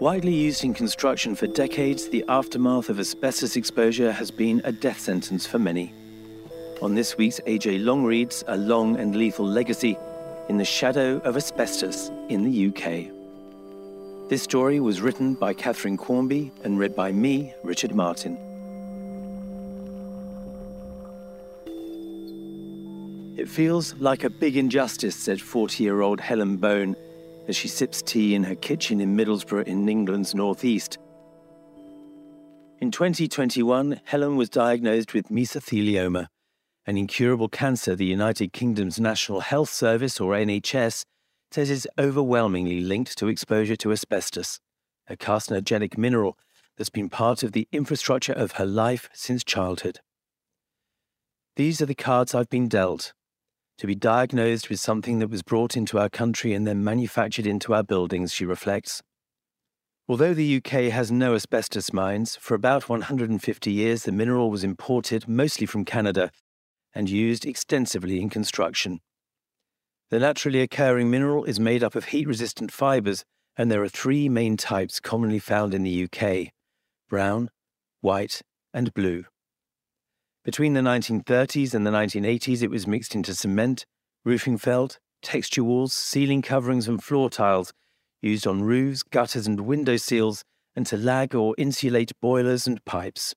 Widely used in construction for decades, the aftermath of asbestos exposure has been a death sentence for many. On this week's AJ Long reads A Long and Lethal Legacy in the Shadow of Asbestos in the UK. This story was written by Catherine Quarmby and read by me, Richard Martin. It feels like a big injustice, said 40 year old Helen Bone as she sips tea in her kitchen in Middlesbrough in England's northeast. In 2021, Helen was diagnosed with mesothelioma, an incurable cancer the United Kingdom's National Health Service, or NHS, says is overwhelmingly linked to exposure to asbestos, a carcinogenic mineral that's been part of the infrastructure of her life since childhood. These are the cards I've been dealt, to be diagnosed with something that was brought into our country and then manufactured into our buildings, she reflects. Although the UK has no asbestos mines, for about 150 years the mineral was imported mostly from Canada and used extensively in construction. The naturally occurring mineral is made up of heat resistant fibres, and there are three main types commonly found in the UK brown, white, and blue. Between the 1930s and the 1980s, it was mixed into cement, roofing felt, texture walls, ceiling coverings, and floor tiles, used on roofs, gutters, and window seals, and to lag or insulate boilers and pipes.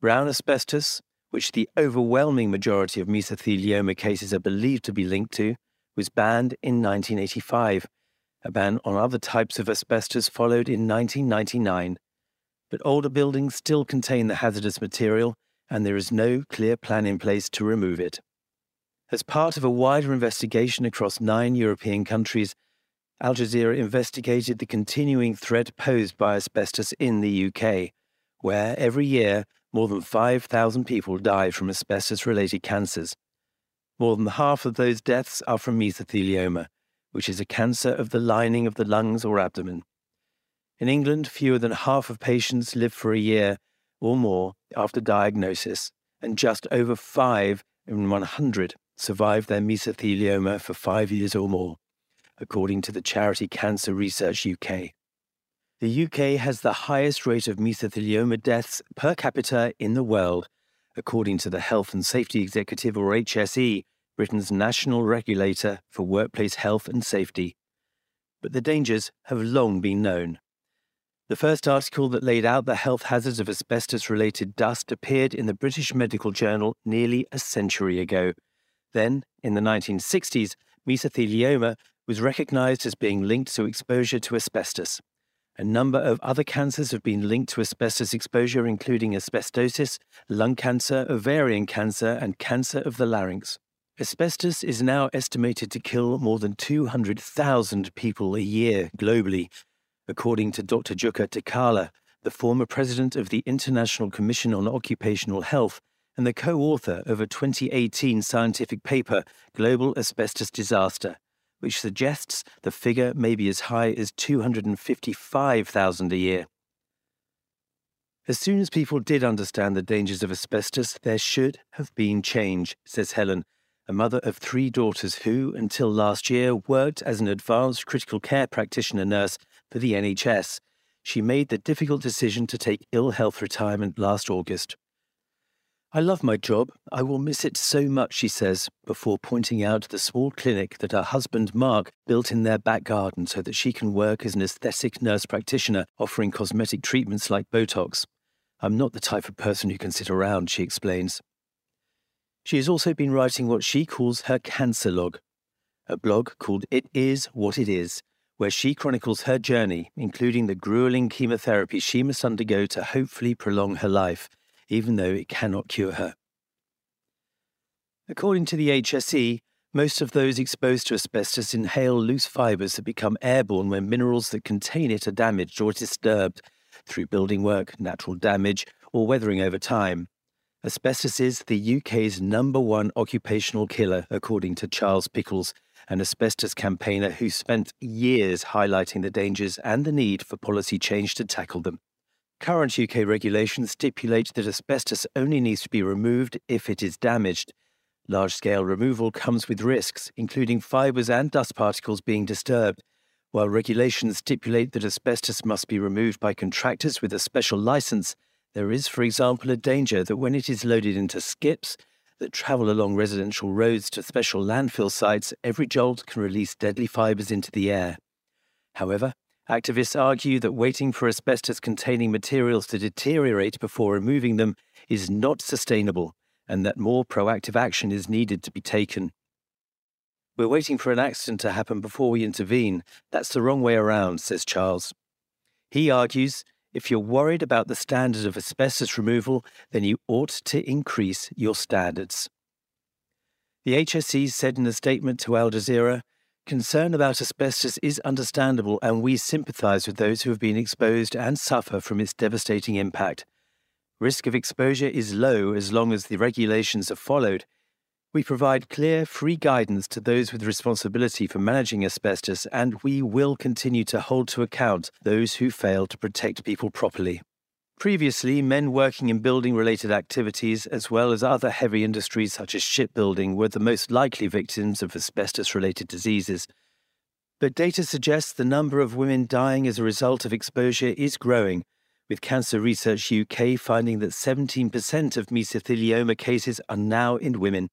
Brown asbestos, which the overwhelming majority of mesothelioma cases are believed to be linked to, was banned in 1985. A ban on other types of asbestos followed in 1999. But older buildings still contain the hazardous material and there is no clear plan in place to remove it. As part of a wider investigation across nine European countries, Al Jazeera investigated the continuing threat posed by asbestos in the UK, where every year more than 5,000 people die from asbestos related cancers. More than half of those deaths are from mesothelioma, which is a cancer of the lining of the lungs or abdomen. In England, fewer than half of patients live for a year or more after diagnosis, and just over 5 in 100 survive their mesothelioma for five years or more, according to the charity Cancer Research UK. The UK has the highest rate of mesothelioma deaths per capita in the world, according to the Health and Safety Executive, or HSE, Britain's national regulator for workplace health and safety. But the dangers have long been known. The first article that laid out the health hazards of asbestos related dust appeared in the British Medical Journal nearly a century ago. Then, in the 1960s, mesothelioma was recognized as being linked to exposure to asbestos. A number of other cancers have been linked to asbestos exposure, including asbestosis, lung cancer, ovarian cancer, and cancer of the larynx. Asbestos is now estimated to kill more than 200,000 people a year globally, according to Dr. Jukka Takala, the former president of the International Commission on Occupational Health and the co author of a 2018 scientific paper, Global Asbestos Disaster, which suggests the figure may be as high as 255,000 a year. As soon as people did understand the dangers of asbestos, there should have been change, says Helen, a mother of three daughters who, until last year, worked as an advanced critical care practitioner nurse for the NHS. She made the difficult decision to take ill health retirement last August. I love my job. I will miss it so much, she says, before pointing out the small clinic that her husband Mark built in their back garden so that she can work as an aesthetic nurse practitioner offering cosmetic treatments like Botox. I'm not the type of person who can sit around, she explains. She has also been writing what she calls her cancer log, a blog called It Is What It Is, where she chronicles her journey, including the grueling chemotherapy she must undergo to hopefully prolong her life, even though it cannot cure her. According to the HSE, most of those exposed to asbestos inhale loose fibres that become airborne when minerals that contain it are damaged or disturbed through building work, natural damage, or weathering over time. Asbestos is the UK's number one occupational killer, according to Charles Pickles, an asbestos campaigner who spent years highlighting the dangers and the need for policy change to tackle them. Current UK regulations stipulate that asbestos only needs to be removed if it is damaged. Large scale removal comes with risks, including fibres and dust particles being disturbed, While regulations stipulate that asbestos must be removed by contractors with a special license, there is, for example, a danger that when it is loaded into skips that travel along residential roads to special landfill sites, every jolt can release deadly fibres into the air. However, activists argue that waiting for asbestos containing materials to deteriorate before removing them is not sustainable and that more proactive action is needed to be taken. We're waiting for an accident to happen before we intervene. That's the wrong way around, says Charles. He argues if you're worried about the standard of asbestos removal, then you ought to increase your standards. The HSE said in a statement to Al Jazeera concern about asbestos is understandable and we sympathise with those who have been exposed and suffer from its devastating impact. Risk of exposure is low as long as the regulations are followed, we provide clear, free guidance to those with responsibility for managing asbestos, and we will continue to hold to account those who fail to protect people properly. Previously, men working in building related activities, as well as other heavy industries such as shipbuilding, were the most likely victims of asbestos related diseases. But data suggests the number of women dying as a result of exposure is growing, with Cancer Research UK finding that 17% of mesothelioma cases are now in women.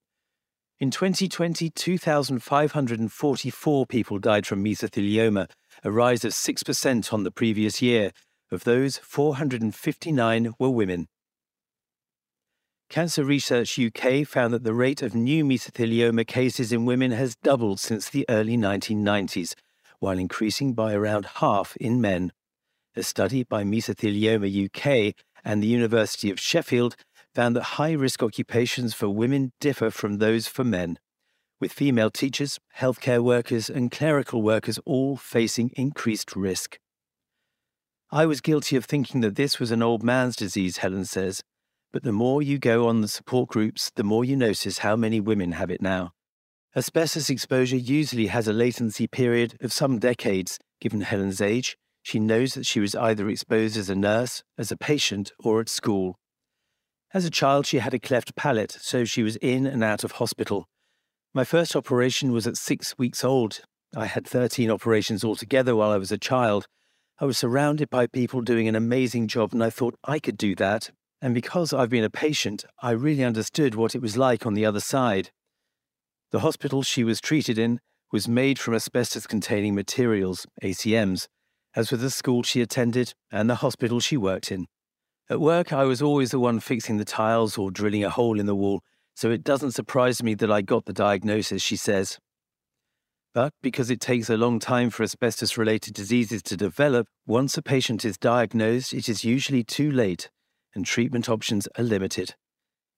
In 2020, 2,544 people died from mesothelioma, a rise of 6% on the previous year. Of those, 459 were women. Cancer Research UK found that the rate of new mesothelioma cases in women has doubled since the early 1990s, while increasing by around half in men. A study by Mesothelioma UK and the University of Sheffield found that high risk occupations for women differ from those for men, with female teachers, healthcare workers, and clerical workers all facing increased risk. I was guilty of thinking that this was an old man's disease, Helen says, but the more you go on the support groups, the more you notice how many women have it now. Asbestos exposure usually has a latency period of some decades. Given Helen's age, she knows that she was either exposed as a nurse, as a patient, or at school. As a child, she had a cleft palate, so she was in and out of hospital. My first operation was at six weeks old. I had 13 operations altogether while I was a child. I was surrounded by people doing an amazing job, and I thought I could do that. And because I've been a patient, I really understood what it was like on the other side. The hospital she was treated in was made from asbestos containing materials, ACMs, as were the school she attended and the hospital she worked in. At work, I was always the one fixing the tiles or drilling a hole in the wall, so it doesn't surprise me that I got the diagnosis, she says. But because it takes a long time for asbestos related diseases to develop, once a patient is diagnosed, it is usually too late and treatment options are limited.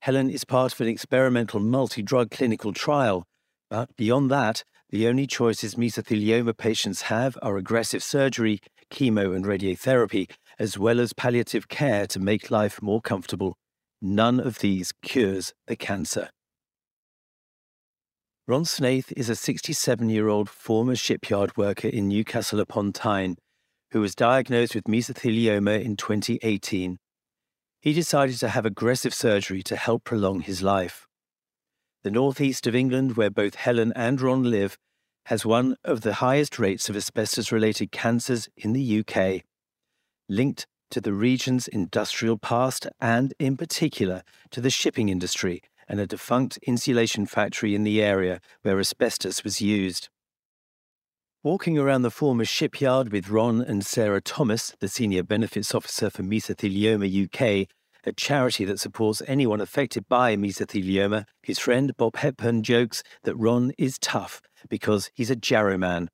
Helen is part of an experimental multi drug clinical trial, but beyond that, the only choices mesothelioma patients have are aggressive surgery, chemo, and radiotherapy, as well as palliative care to make life more comfortable. None of these cures the cancer. Ron Snaith is a 67 year old former shipyard worker in Newcastle upon Tyne who was diagnosed with mesothelioma in 2018. He decided to have aggressive surgery to help prolong his life. The northeast of England, where both Helen and Ron live, has one of the highest rates of asbestos related cancers in the UK linked to the region's industrial past and, in particular, to the shipping industry and a defunct insulation factory in the area where asbestos was used. Walking around the former shipyard with Ron and Sarah Thomas, the Senior Benefits Officer for Mesothelioma UK, a charity that supports anyone affected by mesothelioma, his friend Bob Hepburn jokes that Ron is tough because he's a Jarrow man.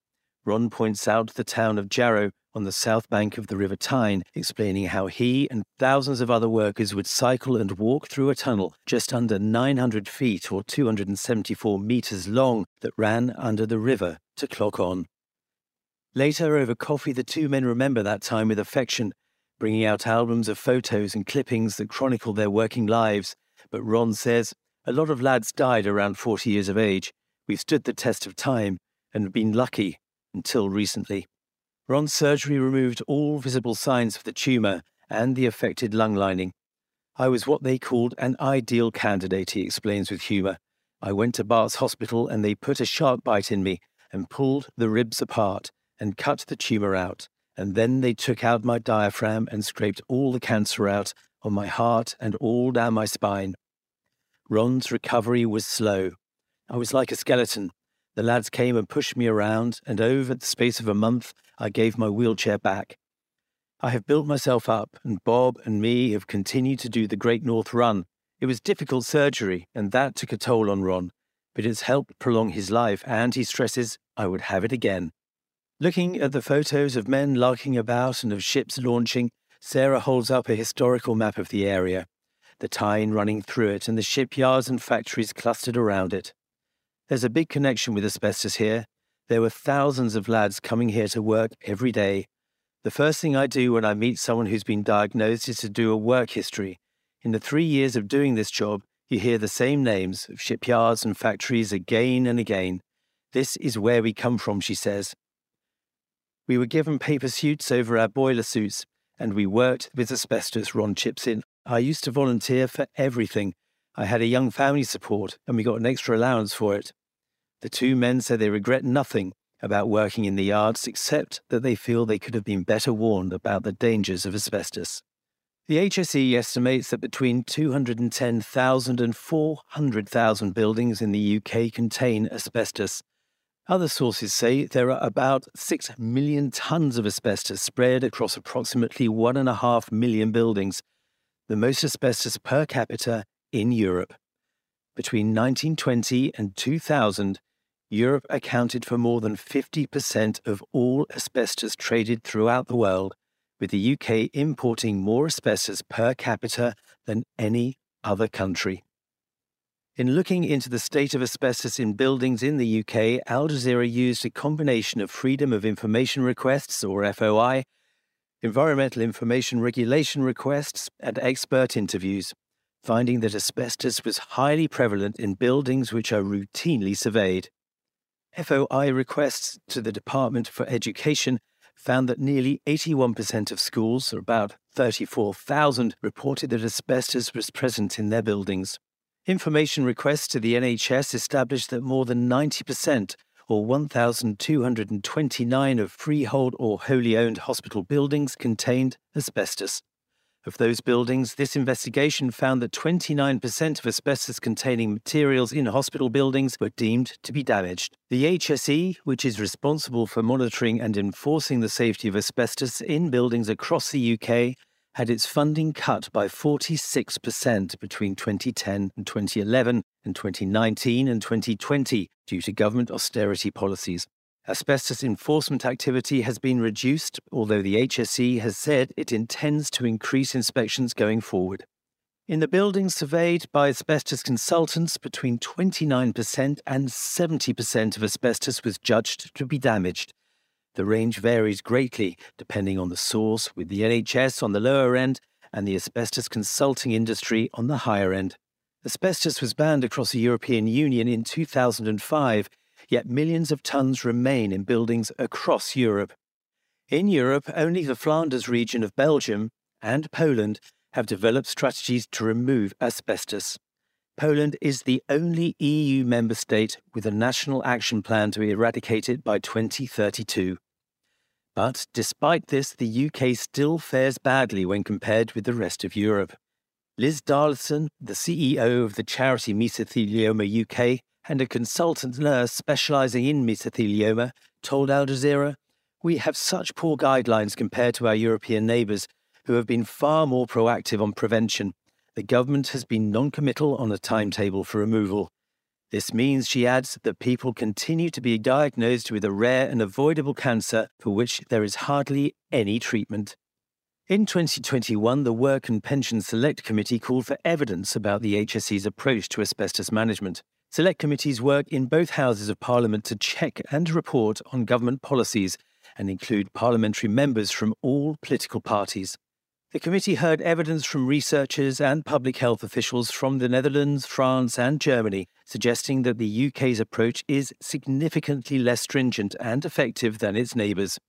Ron points out the town of Jarrow on the south bank of the River Tyne, explaining how he and thousands of other workers would cycle and walk through a tunnel just under 900 feet or 274 metres long that ran under the river to clock on. Later, over coffee, the two men remember that time with affection, bringing out albums of photos and clippings that chronicle their working lives. But Ron says, a lot of lads died around 40 years of age. We've stood the test of time and been lucky until recently. Ron's surgery removed all visible signs of the tumour and the affected lung lining. I was what they called an ideal candidate, he explains with humour. I went to Bart's hospital and they put a shark bite in me and pulled the ribs apart, and cut the tumour out, and then they took out my diaphragm and scraped all the cancer out on my heart and all down my spine. Ron's recovery was slow. I was like a skeleton. The lads came and pushed me around, and over the space of a month, I gave my wheelchair back. I have built myself up, and Bob and me have continued to do the Great North Run. It was difficult surgery, and that took a toll on Ron, but it's helped prolong his life, and he stresses, I would have it again. Looking at the photos of men larking about and of ships launching, Sarah holds up a historical map of the area, the Tyne running through it, and the shipyards and factories clustered around it. There's a big connection with asbestos here. There were thousands of lads coming here to work every day, the first thing I do when I meet someone who's been diagnosed is to do a work history. In the three years of doing this job, you hear the same names of shipyards and factories again and again. This is where we come from, she says. We were given paper suits over our boiler suits, and we worked with asbestos, Ron chips in. I used to volunteer for everything. I had a young family support, and we got an extra allowance for it. The two men said they regret nothing about working in the yards except that they feel they could have been better warned about the dangers of asbestos. The HSE estimates that between 210,000 and 400,000 buildings in the UK contain asbestos. Other sources say there are about 6 million tonnes of asbestos spread across approximately 1.5 million buildings, the most asbestos per capita in Europe. Between 1920 and 2000, Europe accounted for more than 50% of all asbestos traded throughout the world, with the UK importing more asbestos per capita than any other country. In looking into the state of asbestos in buildings in the UK, Al Jazeera used a combination of Freedom of Information requests, or FOI, Environmental Information Regulation requests, and expert interviews, finding that asbestos was highly prevalent in buildings which are routinely surveyed. FOI requests to the Department for Education found that nearly 81% of schools, or about 34,000, reported that asbestos was present in their buildings. Information requests to the NHS established that more than 90%, or 1,229 of freehold or wholly owned hospital buildings contained asbestos. Of those buildings, this investigation found that 29% of asbestos containing materials in hospital buildings were deemed to be damaged. The HSE, which is responsible for monitoring and enforcing the safety of asbestos in buildings across the UK, had its funding cut by 46% between 2010 and 2011 and 2019 and 2020 due to government austerity policies. Asbestos enforcement activity has been reduced, although the HSE has said it intends to increase inspections going forward. In the buildings surveyed by asbestos consultants, between 29% and 70% of asbestos was judged to be damaged. The range varies greatly depending on the source, with the NHS on the lower end and the asbestos consulting industry on the higher end. Asbestos was banned across the European Union in 2005 yet millions of tons remain in buildings across Europe. In Europe, only the Flanders region of Belgium and Poland have developed strategies to remove asbestos. Poland is the only EU member state with a national action plan to eradicate it by 2032. But despite this, the UK still fares badly when compared with the rest of Europe. Liz Darlison, the CEO of the charity Mesothelioma UK, and a consultant nurse specializing in mesothelioma told Al Jazeera, We have such poor guidelines compared to our European neighbours, who have been far more proactive on prevention. The government has been non committal on a timetable for removal. This means, she adds, that people continue to be diagnosed with a rare and avoidable cancer for which there is hardly any treatment. In 2021, the Work and Pension Select Committee called for evidence about the HSE's approach to asbestos management. Select committees work in both houses of Parliament to check and report on government policies and include parliamentary members from all political parties. The committee heard evidence from researchers and public health officials from the Netherlands, France, and Germany, suggesting that the UK's approach is significantly less stringent and effective than its neighbours.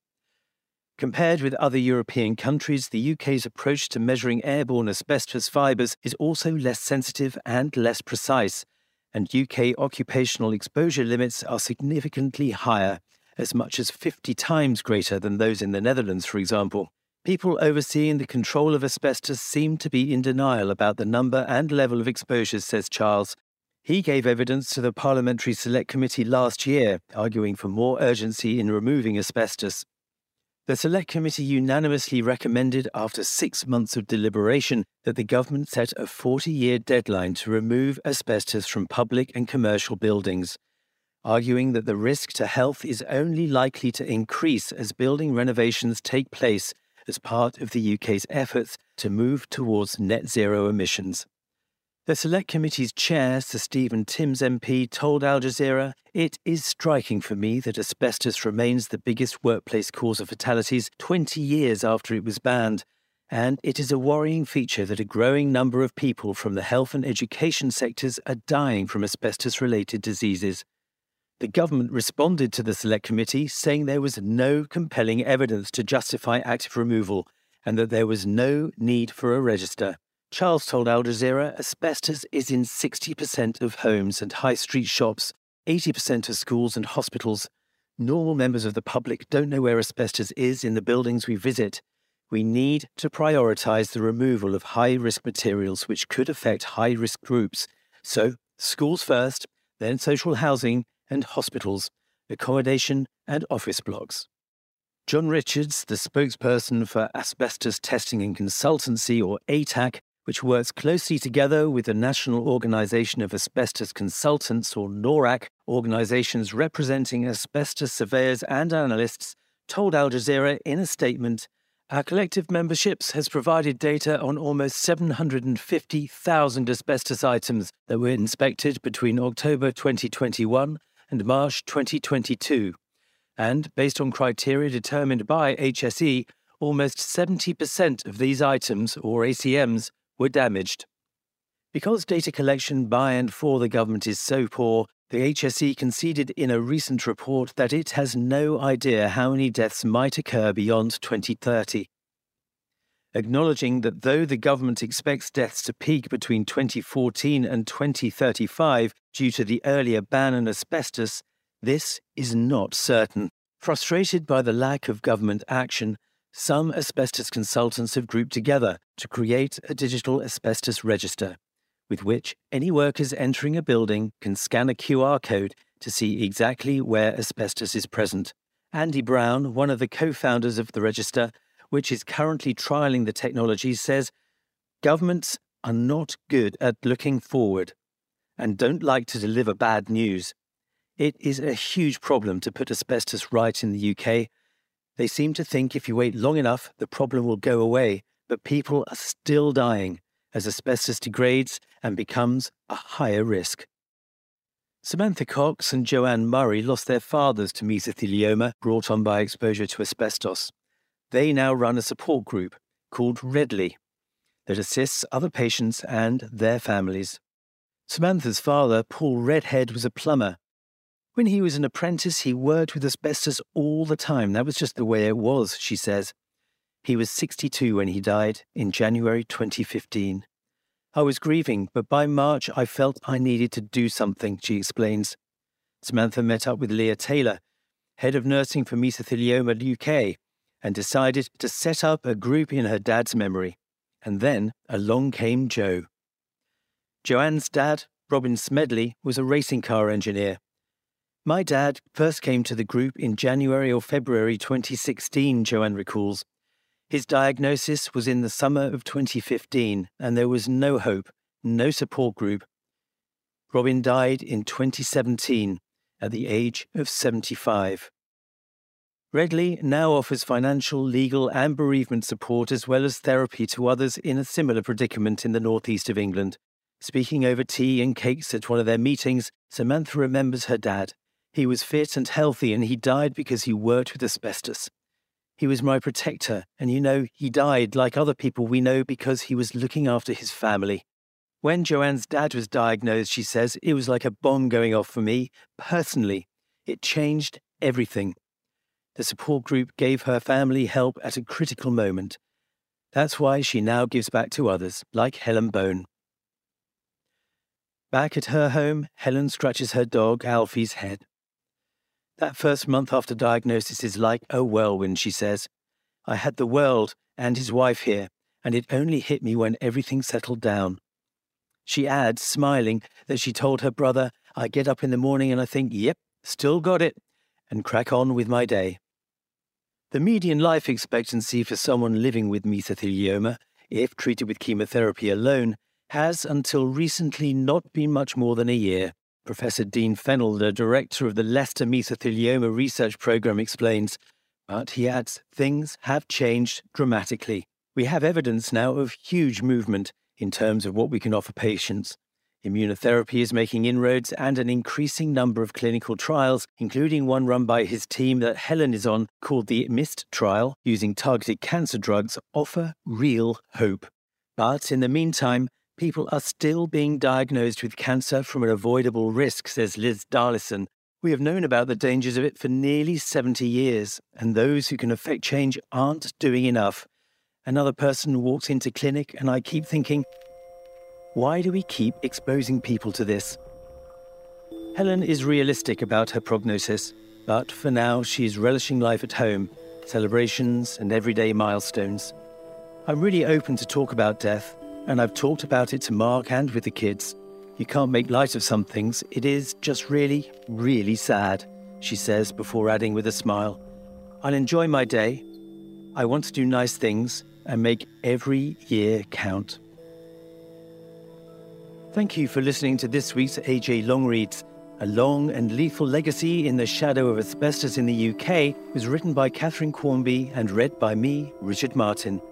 Compared with other European countries, the UK's approach to measuring airborne asbestos fibres is also less sensitive and less precise, and UK occupational exposure limits are significantly higher, as much as 50 times greater than those in the Netherlands, for example. People overseeing the control of asbestos seem to be in denial about the number and level of exposures, says Charles. He gave evidence to the Parliamentary Select Committee last year, arguing for more urgency in removing asbestos. The Select Committee unanimously recommended, after six months of deliberation, that the government set a 40 year deadline to remove asbestos from public and commercial buildings, arguing that the risk to health is only likely to increase as building renovations take place as part of the UK's efforts to move towards net zero emissions. The Select Committee's chair, Sir Stephen Timms MP, told Al Jazeera, It is striking for me that asbestos remains the biggest workplace cause of fatalities 20 years after it was banned, and it is a worrying feature that a growing number of people from the health and education sectors are dying from asbestos related diseases. The government responded to the Select Committee saying there was no compelling evidence to justify active removal and that there was no need for a register. Charles told Al Jazeera asbestos is in 60% of homes and high street shops, 80% of schools and hospitals. Normal members of the public don't know where asbestos is in the buildings we visit. We need to prioritise the removal of high risk materials which could affect high risk groups. So, schools first, then social housing and hospitals, accommodation and office blocks. John Richards, the spokesperson for Asbestos Testing and Consultancy, or ATAC, which works closely together with the National Organization of Asbestos Consultants, or NORAC, organizations representing asbestos surveyors and analysts, told Al Jazeera in a statement Our collective memberships has provided data on almost 750,000 asbestos items that were inspected between October 2021 and March 2022. And based on criteria determined by HSE, almost 70% of these items, or ACMs, were damaged. Because data collection by and for the government is so poor, the HSE conceded in a recent report that it has no idea how many deaths might occur beyond 2030. Acknowledging that though the government expects deaths to peak between 2014 and 2035 due to the earlier ban on asbestos, this is not certain. Frustrated by the lack of government action, some asbestos consultants have grouped together to create a digital asbestos register, with which any workers entering a building can scan a QR code to see exactly where asbestos is present. Andy Brown, one of the co founders of the register, which is currently trialling the technology, says governments are not good at looking forward and don't like to deliver bad news. It is a huge problem to put asbestos right in the UK they seem to think if you wait long enough, the problem will go away, but people are still dying as asbestos degrades and becomes a higher risk. Samantha Cox and Joanne Murray lost their fathers to mesothelioma brought on by exposure to asbestos. They now run a support group called Redley that assists other patients and their families. Samantha's father, Paul Redhead, was a plumber when he was an apprentice, he worked with asbestos all the time. That was just the way it was, she says. He was 62 when he died in January 2015. I was grieving, but by March I felt I needed to do something, she explains. Samantha met up with Leah Taylor, head of nursing for Mesothelioma UK, and decided to set up a group in her dad's memory. And then along came Joe. Joanne's dad, Robin Smedley, was a racing car engineer my dad first came to the group in January or February 2016, Joanne recalls. His diagnosis was in the summer of 2015, and there was no hope, no support group. Robin died in 2017 at the age of 75. Redley now offers financial, legal, and bereavement support as well as therapy to others in a similar predicament in the northeast of England. Speaking over tea and cakes at one of their meetings, Samantha remembers her dad he was fit and healthy, and he died because he worked with asbestos. He was my protector, and you know, he died like other people we know because he was looking after his family. When Joanne's dad was diagnosed, she says, it was like a bomb going off for me, personally. It changed everything. The support group gave her family help at a critical moment. That's why she now gives back to others, like Helen Bone. Back at her home, Helen scratches her dog, Alfie's head. That first month after diagnosis is like a whirlwind, she says. I had the world and his wife here, and it only hit me when everything settled down. She adds, smiling, that she told her brother, I get up in the morning and I think, yep, still got it, and crack on with my day. The median life expectancy for someone living with mesothelioma, if treated with chemotherapy alone, has until recently not been much more than a year. Professor Dean Fennell, the director of the Leicester Mesothelioma Research Programme, explains. But he adds, things have changed dramatically. We have evidence now of huge movement in terms of what we can offer patients. Immunotherapy is making inroads, and an increasing number of clinical trials, including one run by his team that Helen is on called the MIST trial, using targeted cancer drugs, offer real hope. But in the meantime, People are still being diagnosed with cancer from an avoidable risk, says Liz Darlison. We have known about the dangers of it for nearly 70 years, and those who can affect change aren't doing enough. Another person walks into clinic, and I keep thinking, why do we keep exposing people to this? Helen is realistic about her prognosis, but for now she is relishing life at home, celebrations, and everyday milestones. I'm really open to talk about death, and I've talked about it to Mark and with the kids. You can't make light of some things. It is just really, really sad, she says before adding with a smile. I'll enjoy my day. I want to do nice things and make every year count. Thank you for listening to this week's AJ Long Reads. A Long and Lethal Legacy in the Shadow of Asbestos in the UK was written by Catherine Quarmby and read by me, Richard Martin.